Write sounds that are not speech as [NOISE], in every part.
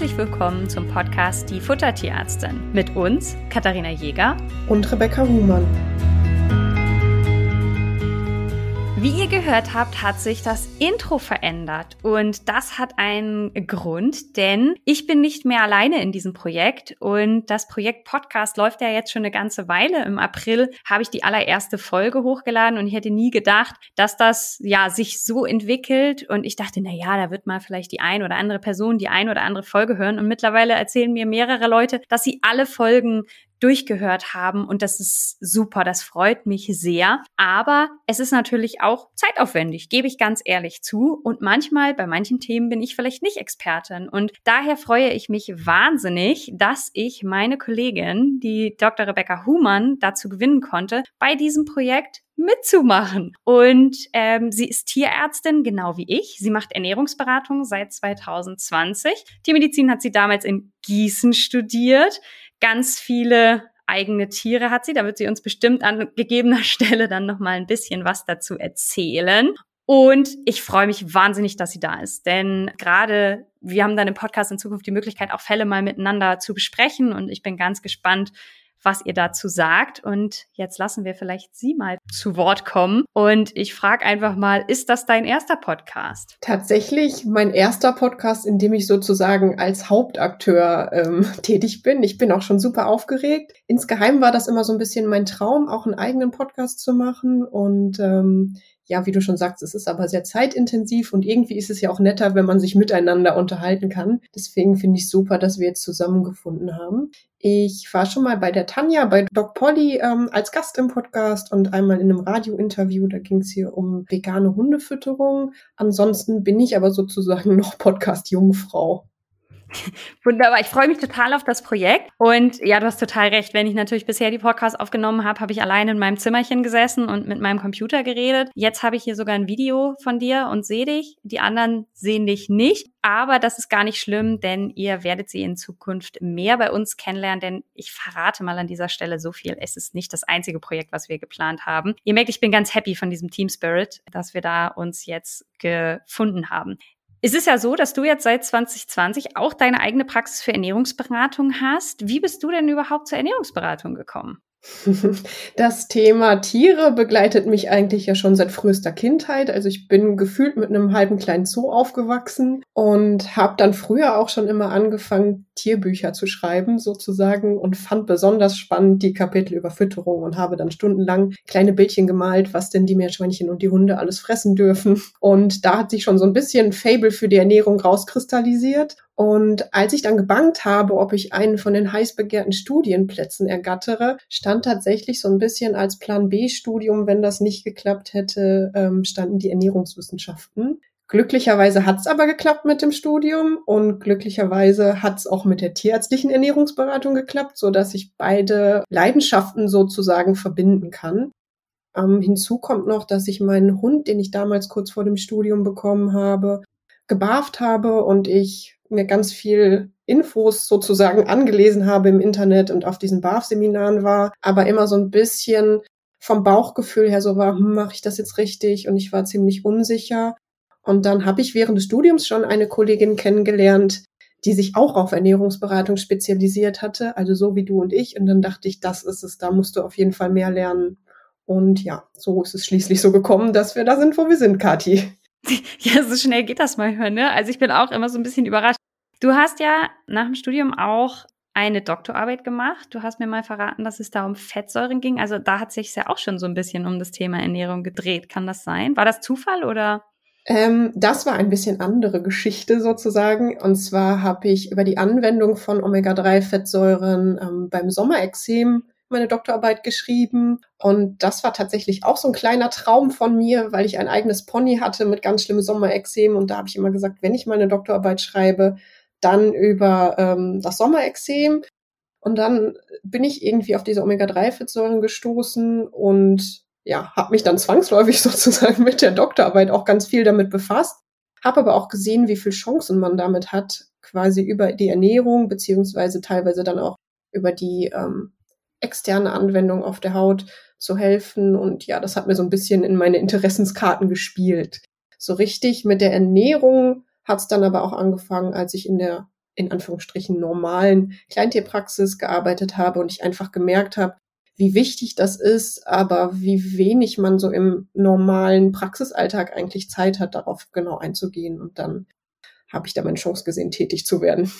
herzlich willkommen zum Podcast Die Futtertierärztin mit uns, Katharina Jäger und Rebecca Huhmann. Wie ihr gehört habt, hat sich das Intro verändert. Und das hat einen Grund, denn ich bin nicht mehr alleine in diesem Projekt. Und das Projekt Podcast läuft ja jetzt schon eine ganze Weile. Im April habe ich die allererste Folge hochgeladen und ich hätte nie gedacht, dass das ja sich so entwickelt. Und ich dachte, na ja, da wird mal vielleicht die ein oder andere Person die ein oder andere Folge hören. Und mittlerweile erzählen mir mehrere Leute, dass sie alle Folgen durchgehört haben und das ist super, das freut mich sehr. Aber es ist natürlich auch zeitaufwendig, gebe ich ganz ehrlich zu. Und manchmal, bei manchen Themen bin ich vielleicht nicht Expertin. Und daher freue ich mich wahnsinnig, dass ich meine Kollegin, die Dr. Rebecca Humann, dazu gewinnen konnte, bei diesem Projekt mitzumachen. Und ähm, sie ist Tierärztin, genau wie ich. Sie macht Ernährungsberatung seit 2020. Tiermedizin hat sie damals in Gießen studiert ganz viele eigene Tiere hat sie. Da wird sie uns bestimmt an gegebener [LAUGHS] Stelle dann noch mal ein bisschen was dazu erzählen. Und ich freue mich wahnsinnig, dass sie da ist, denn gerade wir haben dann im Podcast in Zukunft die Möglichkeit, auch Fälle mal miteinander zu besprechen. Und ich bin ganz gespannt, was ihr dazu sagt. Und jetzt lassen wir vielleicht Sie mal zu Wort kommen. Und ich frage einfach mal, ist das dein erster Podcast? Tatsächlich mein erster Podcast, in dem ich sozusagen als Hauptakteur ähm, [LAUGHS] tätig bin. Ich bin auch schon super aufgeregt. Insgeheim war das immer so ein bisschen mein Traum, auch einen eigenen Podcast zu machen. Und ähm, ja, wie du schon sagst, es ist aber sehr zeitintensiv und irgendwie ist es ja auch netter, wenn man sich miteinander unterhalten kann. Deswegen finde ich super, dass wir jetzt zusammengefunden haben. Ich war schon mal bei der Tanja, bei Doc Polly ähm, als Gast im Podcast und einmal in einem Radiointerview. Da ging es hier um vegane Hundefütterung. Ansonsten bin ich aber sozusagen [LAUGHS] noch Podcast-Jungfrau. [LAUGHS] Wunderbar. Ich freue mich total auf das Projekt. Und ja, du hast total recht. Wenn ich natürlich bisher die Podcasts aufgenommen habe, habe ich alleine in meinem Zimmerchen gesessen und mit meinem Computer geredet. Jetzt habe ich hier sogar ein Video von dir und sehe dich. Die anderen sehen dich nicht. Aber das ist gar nicht schlimm, denn ihr werdet sie in Zukunft mehr bei uns kennenlernen, denn ich verrate mal an dieser Stelle so viel. Es ist nicht das einzige Projekt, was wir geplant haben. Ihr merkt, ich bin ganz happy von diesem Team Spirit, dass wir da uns jetzt gefunden haben. Es ist ja so, dass du jetzt seit 2020 auch deine eigene Praxis für Ernährungsberatung hast. Wie bist du denn überhaupt zur Ernährungsberatung gekommen? [LAUGHS] Das Thema Tiere begleitet mich eigentlich ja schon seit frühester Kindheit. Also ich bin gefühlt mit einem halben kleinen Zoo aufgewachsen und habe dann früher auch schon immer angefangen, Tierbücher zu schreiben sozusagen und fand besonders spannend die Kapitel über Fütterung und habe dann stundenlang kleine Bildchen gemalt, was denn die Meerschweinchen und die Hunde alles fressen dürfen. Und da hat sich schon so ein bisschen Fable für die Ernährung rauskristallisiert. Und als ich dann gebankt habe, ob ich einen von den heiß begehrten Studienplätzen ergattere, stand tatsächlich so ein bisschen als Plan B-Studium, wenn das nicht geklappt hätte, ähm, standen die Ernährungswissenschaften. Glücklicherweise hat es aber geklappt mit dem Studium und glücklicherweise hat es auch mit der tierärztlichen Ernährungsberatung geklappt, so dass ich beide Leidenschaften sozusagen verbinden kann. Ähm, hinzu kommt noch, dass ich meinen Hund, den ich damals kurz vor dem Studium bekommen habe, gebarft habe und ich mir ganz viel Infos sozusagen angelesen habe im Internet und auf diesen BAF-Seminaren war, aber immer so ein bisschen vom Bauchgefühl her so war, hm, mache ich das jetzt richtig? Und ich war ziemlich unsicher. Und dann habe ich während des Studiums schon eine Kollegin kennengelernt, die sich auch auf Ernährungsberatung spezialisiert hatte, also so wie du und ich. Und dann dachte ich, das ist es, da musst du auf jeden Fall mehr lernen. Und ja, so ist es schließlich so gekommen, dass wir da sind, wo wir sind, Kathi. [LAUGHS] Ja, so schnell geht das manchmal, ne? Also ich bin auch immer so ein bisschen überrascht. Du hast ja nach dem Studium auch eine Doktorarbeit gemacht. Du hast mir mal verraten, dass es da um Fettsäuren ging. Also da hat sich ja auch schon so ein bisschen um das Thema Ernährung gedreht. Kann das sein? War das Zufall oder? Ähm, das war ein bisschen andere Geschichte sozusagen. Und zwar habe ich über die Anwendung von Omega-3-Fettsäuren ähm, beim Sommerexem meine Doktorarbeit geschrieben. Und das war tatsächlich auch so ein kleiner Traum von mir, weil ich ein eigenes Pony hatte mit ganz schlimmem Sommerexem. Und da habe ich immer gesagt, wenn ich meine Doktorarbeit schreibe, dann über ähm, das Sommerexem. Und dann bin ich irgendwie auf diese Omega-3-Fettsäuren gestoßen und ja, habe mich dann zwangsläufig [LAUGHS] sozusagen mit der Doktorarbeit auch ganz viel damit befasst. Habe aber auch gesehen, wie viel Chancen man damit hat, quasi über die Ernährung beziehungsweise teilweise dann auch über die ähm, externe Anwendung auf der Haut zu helfen. Und ja, das hat mir so ein bisschen in meine Interessenskarten gespielt. So richtig mit der Ernährung hat es dann aber auch angefangen, als ich in der in Anführungsstrichen normalen Kleintierpraxis gearbeitet habe und ich einfach gemerkt habe, wie wichtig das ist, aber wie wenig man so im normalen Praxisalltag eigentlich Zeit hat, darauf genau einzugehen. Und dann habe ich da meine Chance gesehen, tätig zu werden.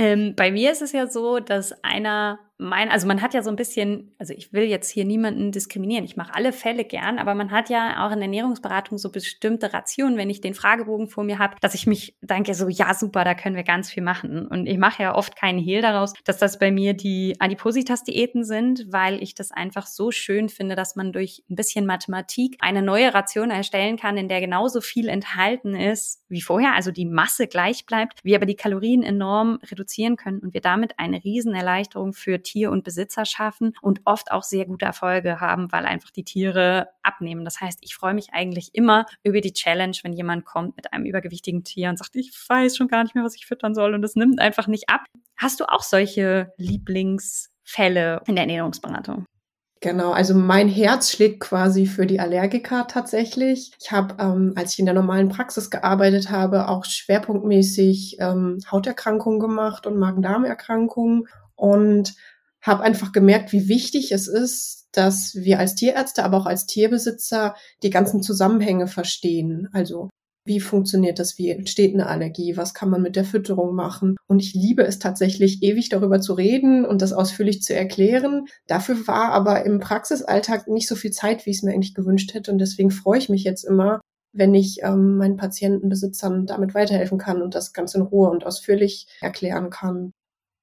Ähm, bei mir ist es ja so, dass einer mein, also man hat ja so ein bisschen, also ich will jetzt hier niemanden diskriminieren, ich mache alle Fälle gern, aber man hat ja auch in der Ernährungsberatung so bestimmte Rationen, wenn ich den Fragebogen vor mir habe, dass ich mich denke, so ja super, da können wir ganz viel machen. Und ich mache ja oft keinen Hehl daraus, dass das bei mir die Adipositas-Diäten sind, weil ich das einfach so schön finde, dass man durch ein bisschen Mathematik eine neue Ration erstellen kann, in der genauso viel enthalten ist wie vorher, also die Masse gleich bleibt, wir aber die Kalorien enorm reduzieren können und wir damit eine Riesenerleichterung für Tier und Besitzer schaffen und oft auch sehr gute Erfolge haben, weil einfach die Tiere abnehmen. Das heißt, ich freue mich eigentlich immer über die Challenge, wenn jemand kommt mit einem übergewichtigen Tier und sagt, ich weiß schon gar nicht mehr, was ich füttern soll und es nimmt einfach nicht ab. Hast du auch solche Lieblingsfälle in der Ernährungsberatung? Genau, also mein Herz schlägt quasi für die Allergiker tatsächlich. Ich habe, ähm, als ich in der normalen Praxis gearbeitet habe, auch schwerpunktmäßig ähm, Hauterkrankungen gemacht und Magen-Darm-Erkrankungen und habe einfach gemerkt, wie wichtig es ist, dass wir als Tierärzte, aber auch als Tierbesitzer die ganzen Zusammenhänge verstehen. Also wie funktioniert das? Wie entsteht eine Allergie? Was kann man mit der Fütterung machen? Und ich liebe es tatsächlich, ewig darüber zu reden und das ausführlich zu erklären. Dafür war aber im Praxisalltag nicht so viel Zeit, wie ich es mir eigentlich gewünscht hätte. Und deswegen freue ich mich jetzt immer, wenn ich ähm, meinen Patientenbesitzern damit weiterhelfen kann und das ganz in Ruhe und ausführlich erklären kann.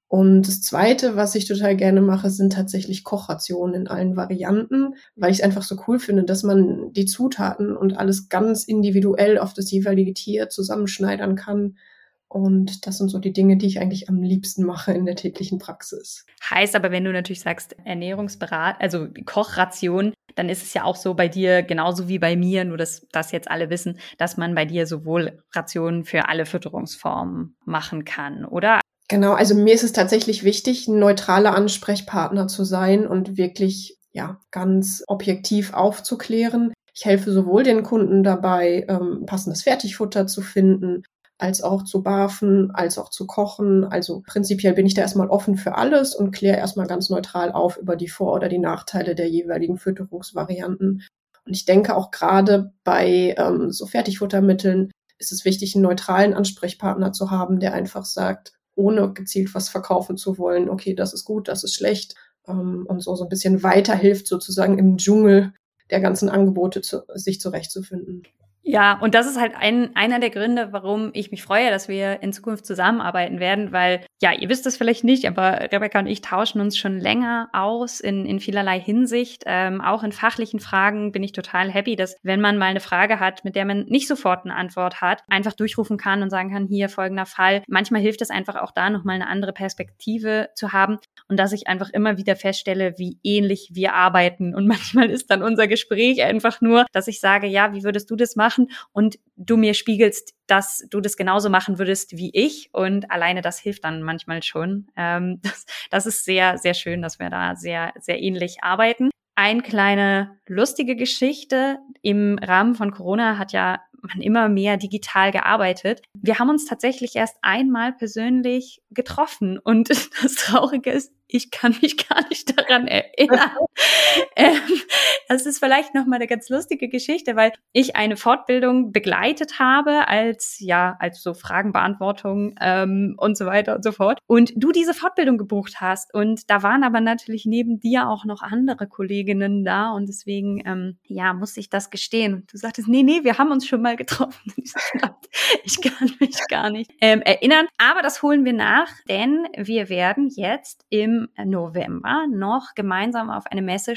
Und das Zweite, was ich total gerne mache, sind tatsächlich Kochrationen in allen Varianten, weil ich es einfach so cool finde, dass man die Zutaten und alles ganz individuell auf das jeweilige Tier zusammenschneidern kann. Und das sind so die Dinge, die ich eigentlich am liebsten mache in der täglichen Praxis. Heißt aber, wenn du natürlich sagst Ernährungsberat, also Kochration, dann ist es ja auch so bei dir genauso wie bei mir, nur dass das jetzt alle wissen, dass man bei dir sowohl Rationen für alle Fütterungsformen machen kann, oder? Genau, also mir ist es tatsächlich wichtig, ein neutraler Ansprechpartner zu sein und wirklich ja ganz objektiv aufzuklären. Ich helfe sowohl den Kunden dabei, ähm, passendes Fertigfutter zu finden, als auch zu barfen, als auch zu kochen. Also prinzipiell bin ich da erstmal offen für alles und kläre erstmal ganz neutral auf über die Vor- oder die Nachteile der jeweiligen Fütterungsvarianten. Und ich denke auch gerade bei ähm, so Fertigfuttermitteln ist es wichtig, einen neutralen Ansprechpartner zu haben, der einfach sagt, ohne gezielt was verkaufen zu wollen. Okay, das ist gut, das ist schlecht. Ähm, und so, so ein bisschen weiterhilft sozusagen im Dschungel der ganzen Angebote zu, sich zurechtzufinden. Ja, und das ist halt ein, einer der Gründe, warum ich mich freue, dass wir in Zukunft zusammenarbeiten werden, weil, ja, ihr wisst es vielleicht nicht, aber Rebecca und ich tauschen uns schon länger aus in, in vielerlei Hinsicht. Ähm, auch in fachlichen Fragen bin ich total happy, dass wenn man mal eine Frage hat, mit der man nicht sofort eine Antwort hat, einfach durchrufen kann und sagen kann, hier folgender Fall. Manchmal hilft es einfach auch da nochmal eine andere Perspektive zu haben und dass ich einfach immer wieder feststelle, wie ähnlich wir arbeiten. Und [LAUGHS] manchmal ist dann unser Gespräch einfach nur, dass ich sage, ja, wie würdest du das machen? Machen und du mir spiegelst, dass du das genauso machen würdest wie ich. Und alleine das hilft dann manchmal schon. Ähm, [LAUGHS] das, das ist sehr, sehr schön, dass wir da sehr, sehr ähnlich arbeiten. Eine kleine lustige Geschichte. Im Rahmen von Corona hat ja man immer mehr digital gearbeitet. Wir haben uns tatsächlich erst einmal persönlich getroffen. Und [LAUGHS] das Traurige ist, ich kann mich [LAUGHS] gar nicht daran erinnern. [LAUGHS] ähm, das ist vielleicht noch mal eine ganz lustige Geschichte, weil ich eine Fortbildung begleitet habe als ja als so Fragenbeantwortung ähm, und so weiter und so fort. Und du diese Fortbildung gebucht hast und da waren aber natürlich neben dir auch noch andere Kolleginnen da und deswegen ähm, ja musste ich das gestehen. Du sagtest, nee, nee, wir haben uns schon mal getroffen. [LAUGHS] ich kann mich gar nicht ähm, erinnern, aber das holen wir nach, denn wir werden jetzt November noch gemeinsam auf eine Messe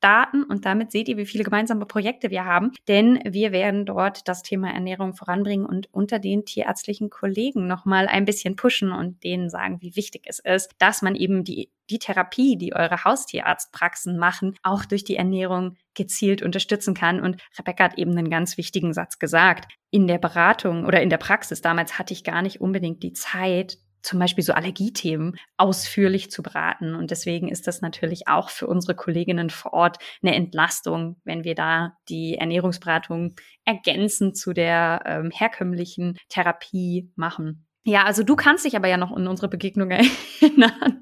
starten und damit seht ihr, wie viele gemeinsame Projekte wir haben, denn wir werden dort das Thema Ernährung voranbringen und unter den tierärztlichen Kollegen nochmal ein bisschen pushen und denen sagen, wie wichtig es ist, dass man eben die, die Therapie, die eure Haustierarztpraxen machen, auch durch die Ernährung gezielt unterstützen kann. Und Rebecca hat eben einen ganz wichtigen Satz gesagt. In der Beratung oder in der Praxis damals hatte ich gar nicht unbedingt die Zeit, zum Beispiel so Allergiethemen ausführlich zu beraten. Und deswegen ist das natürlich auch für unsere Kolleginnen vor Ort eine Entlastung, wenn wir da die Ernährungsberatung ergänzend zu der ähm, herkömmlichen Therapie machen. Ja, also du kannst dich aber ja noch an unsere Begegnung [LAUGHS] erinnern.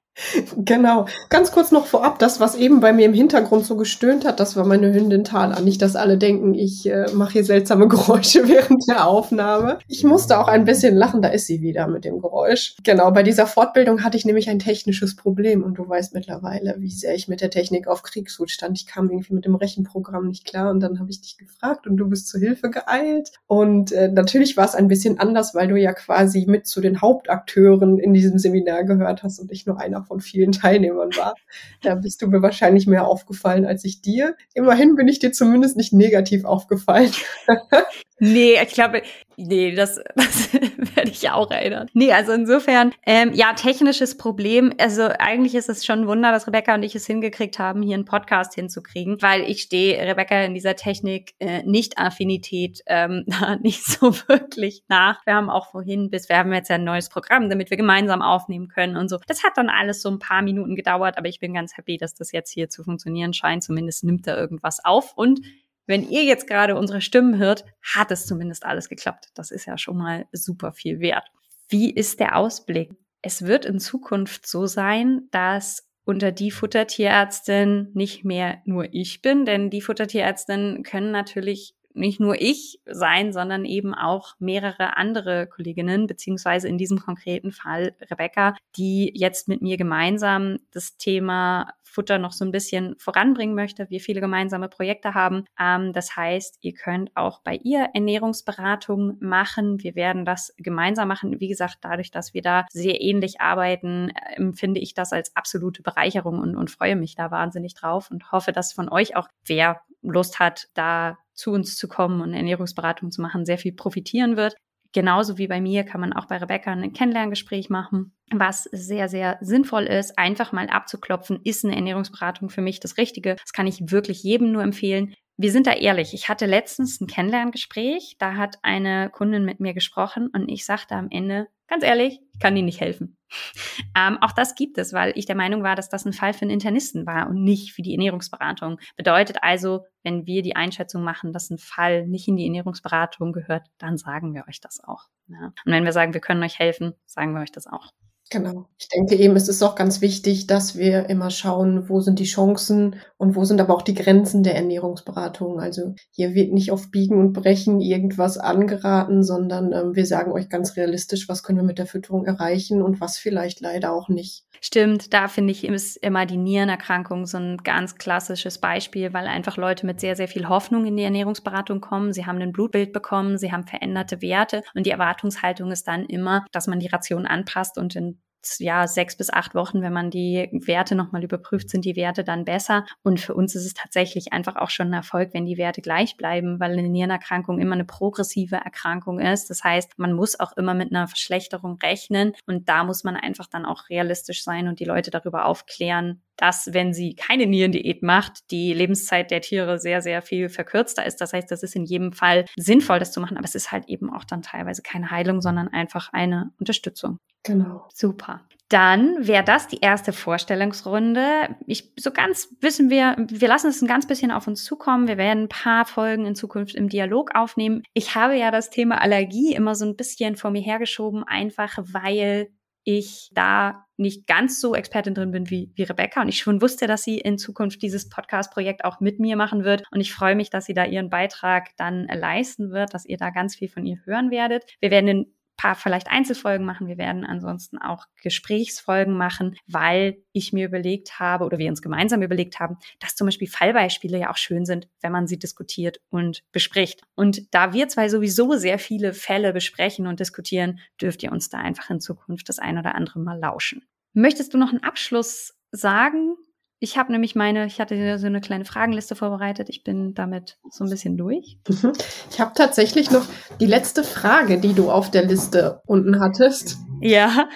Genau. Ganz kurz noch vorab, das, was eben bei mir im Hintergrund so gestöhnt hat, das war meine Hündin Thala. Nicht, dass alle denken, ich äh, mache hier seltsame [LAUGHS] Geräusche während der Aufnahme. Ich musste auch ein bisschen lachen, da ist sie wieder mit dem Geräusch. Genau, bei dieser Fortbildung hatte ich nämlich ein technisches Problem und du weißt mittlerweile, wie sehr ich mit der Technik auf Kriegshut stand. Ich kam irgendwie mit dem Rechenprogramm nicht klar und dann habe ich dich gefragt und du bist zur Hilfe geeilt. Und äh, natürlich war es ein bisschen anders, weil du ja quasi mit zu den Hauptakteuren in diesem Seminar gehört hast und ich nur einer von vielen [LAUGHS] Teilnehmern war. Da bist du mir wahrscheinlich mehr aufgefallen als ich dir. Immerhin bin ich dir zumindest nicht negativ aufgefallen. [LAUGHS] nee, ich glaube, Nee, das, [LAUGHS] das werde ich auch erinnern. Nee, also insofern, ähm, ja, technisches Problem. Also eigentlich ist es schon ein Wunder, dass Rebecca und ich es hingekriegt haben, hier einen Podcast hinzukriegen, weil ich stehe Rebecca in dieser Technik äh, nicht Affinität ähm, [LAUGHS] nicht so wirklich nach. Wir haben auch vorhin, bis wir haben jetzt ja ein neues Programm, damit wir gemeinsam aufnehmen können und so. Das hat dann alles so ein paar Minuten gedauert, aber ich bin ganz happy, dass das jetzt hier zu funktionieren scheint. Zumindest nimmt da irgendwas auf und wenn ihr jetzt gerade unsere Stimmen hört, hat es zumindest alles geklappt. Das ist ja schon mal super viel wert. Wie ist der Ausblick? Es wird in Zukunft so sein, dass unter die Futtertierärztin nicht mehr nur ich bin, denn die Futtertierärztin können natürlich nicht nur ich sein, sondern eben auch mehrere andere Kolleginnen, beziehungsweise in diesem konkreten Fall Rebecca, die jetzt mit mir gemeinsam das Thema Futter noch so ein bisschen voranbringen möchte, wir viele gemeinsame Projekte haben. Ähm, das heißt, ihr könnt auch bei ihr Ernährungsberatung machen. Wir werden das gemeinsam machen. Wie gesagt, dadurch, dass wir da sehr ähnlich arbeiten, empfinde ich das als absolute Bereicherung und, und freue mich da wahnsinnig drauf und hoffe, dass von euch auch wer Lust hat, da zu uns zu kommen und Ernährungsberatung zu machen, sehr viel profitieren wird. Genauso wie bei mir kann man auch bei Rebecca ein Kennenlerngespräch machen, was sehr, sehr sinnvoll ist, einfach mal abzuklopfen, ist eine Ernährungsberatung für mich das Richtige. Das kann ich wirklich jedem nur empfehlen. Wir sind da ehrlich. Ich hatte letztens ein Kennenlerngespräch, da hat eine Kundin mit mir gesprochen und ich sagte am Ende, ganz ehrlich, ich kann Ihnen nicht helfen. [LAUGHS] Ähm, auch das gibt es, weil ich der Meinung war, dass das ein Fall für einen Internisten war und nicht für die Ernährungsberatung. Bedeutet also, wenn wir die Einschätzung machen, dass ein Fall nicht in die Ernährungsberatung gehört, dann sagen wir euch das auch. Ja. Und wenn wir sagen, wir können euch helfen, sagen wir euch das auch. Genau. Ich denke eben, es ist auch ganz wichtig, dass wir immer schauen, wo sind die Chancen und wo sind aber auch die Grenzen der Ernährungsberatung. Also hier wird nicht auf Biegen und Brechen irgendwas angeraten, sondern ähm, wir sagen euch ganz realistisch, was können wir mit der Fütterung erreichen und was vielleicht leider auch nicht. Stimmt, da finde ich ist immer die Nierenerkrankung so ein ganz klassisches Beispiel, weil einfach Leute mit sehr, sehr viel Hoffnung in die Ernährungsberatung kommen. Sie haben ein Blutbild bekommen, sie haben veränderte Werte und die Erwartungshaltung ist dann immer, dass man die Ration anpasst und in ja, sechs bis acht Wochen, wenn man die Werte nochmal überprüft, sind die Werte dann besser. Und für uns ist es tatsächlich einfach auch schon ein Erfolg, wenn die Werte gleich bleiben, weil eine Nierenerkrankung immer eine progressive Erkrankung ist. Das heißt, man muss auch immer mit einer Verschlechterung rechnen. Und da muss man einfach dann auch realistisch sein und die Leute darüber aufklären, dass wenn sie keine Nierendiät macht, die Lebenszeit der Tiere sehr, sehr viel verkürzter ist. Das heißt, das ist in jedem Fall sinnvoll, das zu machen, aber es ist halt eben auch dann teilweise keine Heilung, sondern einfach eine Unterstützung. Genau. Super. Dann wäre das die erste Vorstellungsrunde. Ich, so ganz wissen wir, wir lassen es ein ganz bisschen auf uns zukommen. Wir werden ein paar Folgen in Zukunft im Dialog aufnehmen. Ich habe ja das Thema Allergie immer so ein bisschen vor mir hergeschoben, einfach weil ich da nicht ganz so Expertin drin bin wie, wie Rebecca und ich schon wusste, dass sie in Zukunft dieses Podcast-Projekt auch mit mir machen wird und ich freue mich, dass sie da ihren Beitrag dann leisten wird, dass ihr da ganz viel von ihr hören werdet. Wir werden in paar vielleicht Einzelfolgen machen. Wir werden ansonsten auch Gesprächsfolgen machen, weil ich mir überlegt habe oder wir uns gemeinsam überlegt haben, dass zum Beispiel Fallbeispiele ja auch schön sind, wenn man sie diskutiert und bespricht. Und da wir zwei sowieso sehr viele Fälle besprechen und diskutieren, dürft ihr uns da einfach in Zukunft das ein oder andere mal lauschen. Möchtest du noch einen Abschluss sagen ich habe nämlich meine, ich hatte so eine kleine Fragenliste vorbereitet. Ich bin damit so ein bisschen durch. Mhm. Ich habe tatsächlich noch die letzte Frage, die du auf der Liste unten hattest. Ja.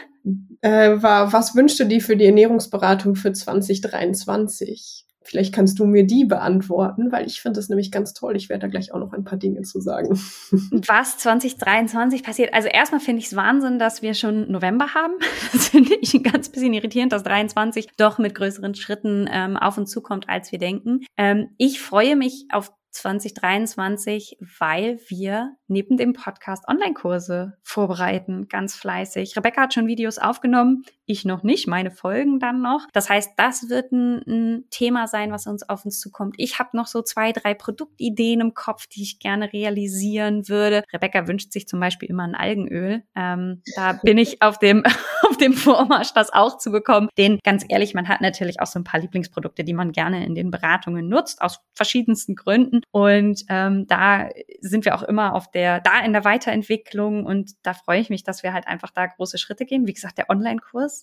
Äh, war, was wünschst du dir für die Ernährungsberatung für 2023? Vielleicht kannst du mir die beantworten, weil ich finde das nämlich ganz toll. Ich werde da gleich auch noch ein paar Dinge zu sagen. [LAUGHS] Was 2023 passiert? Also erstmal finde ich es Wahnsinn, dass wir schon November haben. [LAUGHS] Das finde ich ein ganz bisschen irritierend, dass 23 doch mit größeren Schritten ähm, auf uns zukommt, als wir denken. Ähm, ich freue mich auf 2023, weil wir neben dem Podcast Online-Kurse vorbereiten, ganz fleißig. Rebecca hat schon Videos aufgenommen, ich noch nicht, meine Folgen dann noch. Das heißt, das wird ein, ein Thema sein, was uns auf uns zukommt. Ich habe noch so zwei, drei Produktideen im Kopf, die ich gerne realisieren würde. Rebecca wünscht sich zum Beispiel immer ein Algenöl. Ähm, da bin ich auf dem, [LAUGHS] auf dem Vormarsch, das auch zu bekommen. Denn ganz ehrlich, man hat natürlich auch so ein paar Lieblingsprodukte, die man gerne in den Beratungen nutzt, aus verschiedensten Gründen. Und ähm, da sind wir auch immer auf der, da in der Weiterentwicklung und da freue ich mich, dass wir halt einfach da große Schritte gehen. Wie gesagt, der Online-Kurs.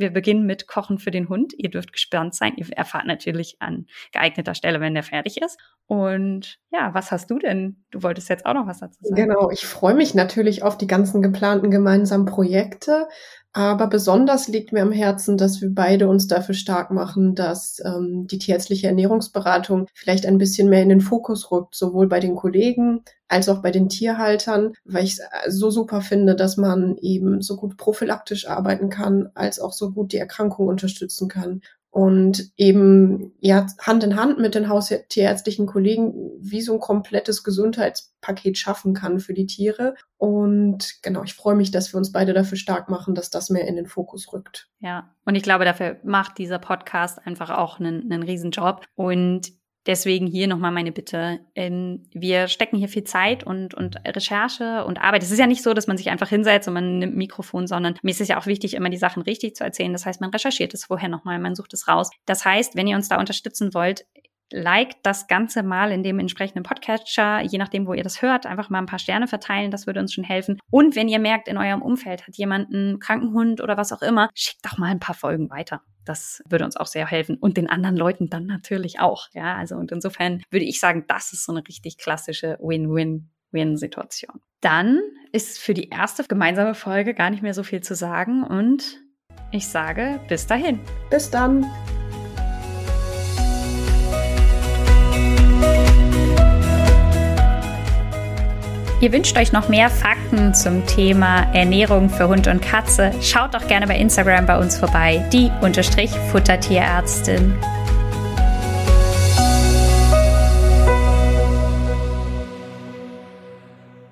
Wir beginnen mit Kochen für den Hund. Ihr dürft gespannt sein. Ihr erfahrt natürlich an geeigneter Stelle, wenn der fertig ist. Und ja, was hast du denn? Du wolltest jetzt auch noch was dazu sagen. Genau, ich freue mich natürlich auf die ganzen geplanten gemeinsamen Projekte. Aber besonders liegt mir am Herzen, dass wir beide uns dafür stark machen, dass ähm, die tierärztliche Ernährungsberatung vielleicht ein bisschen mehr in den Fokus rückt, sowohl bei den Kollegen als auch bei den Tierhaltern, weil ich es so super finde, dass man eben so gut prophylaktisch arbeiten kann, als auch so gut die Erkrankung unterstützen kann und eben ja Hand in Hand mit den haustierärztlichen Kollegen wie so ein komplettes Gesundheitspaket schaffen kann für die Tiere. Und genau, ich freue mich, dass wir uns beide dafür stark machen, dass das mehr in den Fokus rückt. Ja, und ich glaube, dafür macht dieser Podcast einfach auch einen, einen Riesenjob. Und Deswegen hier nochmal meine Bitte. Ähm, wir stecken hier viel Zeit und, und Recherche und Arbeit. Es ist ja nicht so, dass man sich einfach hinsetzt und man nimmt Mikrofon, sondern mir ist es ja auch wichtig, immer die Sachen richtig zu erzählen. Das heißt, man recherchiert es vorher nochmal, man sucht es raus. Das heißt, wenn ihr uns da unterstützen wollt, liked das Ganze mal in dem entsprechenden Podcatcher, je nachdem, wo ihr das hört, einfach mal ein paar Sterne verteilen, das würde uns schon helfen. Und wenn ihr merkt, in eurem Umfeld hat jemand einen Krankenhund oder was auch immer, schickt doch mal ein paar Folgen weiter. Das würde uns auch sehr helfen und den anderen Leuten dann natürlich auch. Ja, also und insofern würde ich sagen, das ist so eine richtig klassische Win-Win-Win-Situation. Dann ist für die erste gemeinsame Folge gar nicht mehr so viel zu sagen und ich sage bis dahin. Bis dann. Ihr wünscht euch noch mehr Fakten zum Thema Ernährung für Hund und Katze? Schaut doch gerne bei Instagram bei uns vorbei, die Futtertierärztin.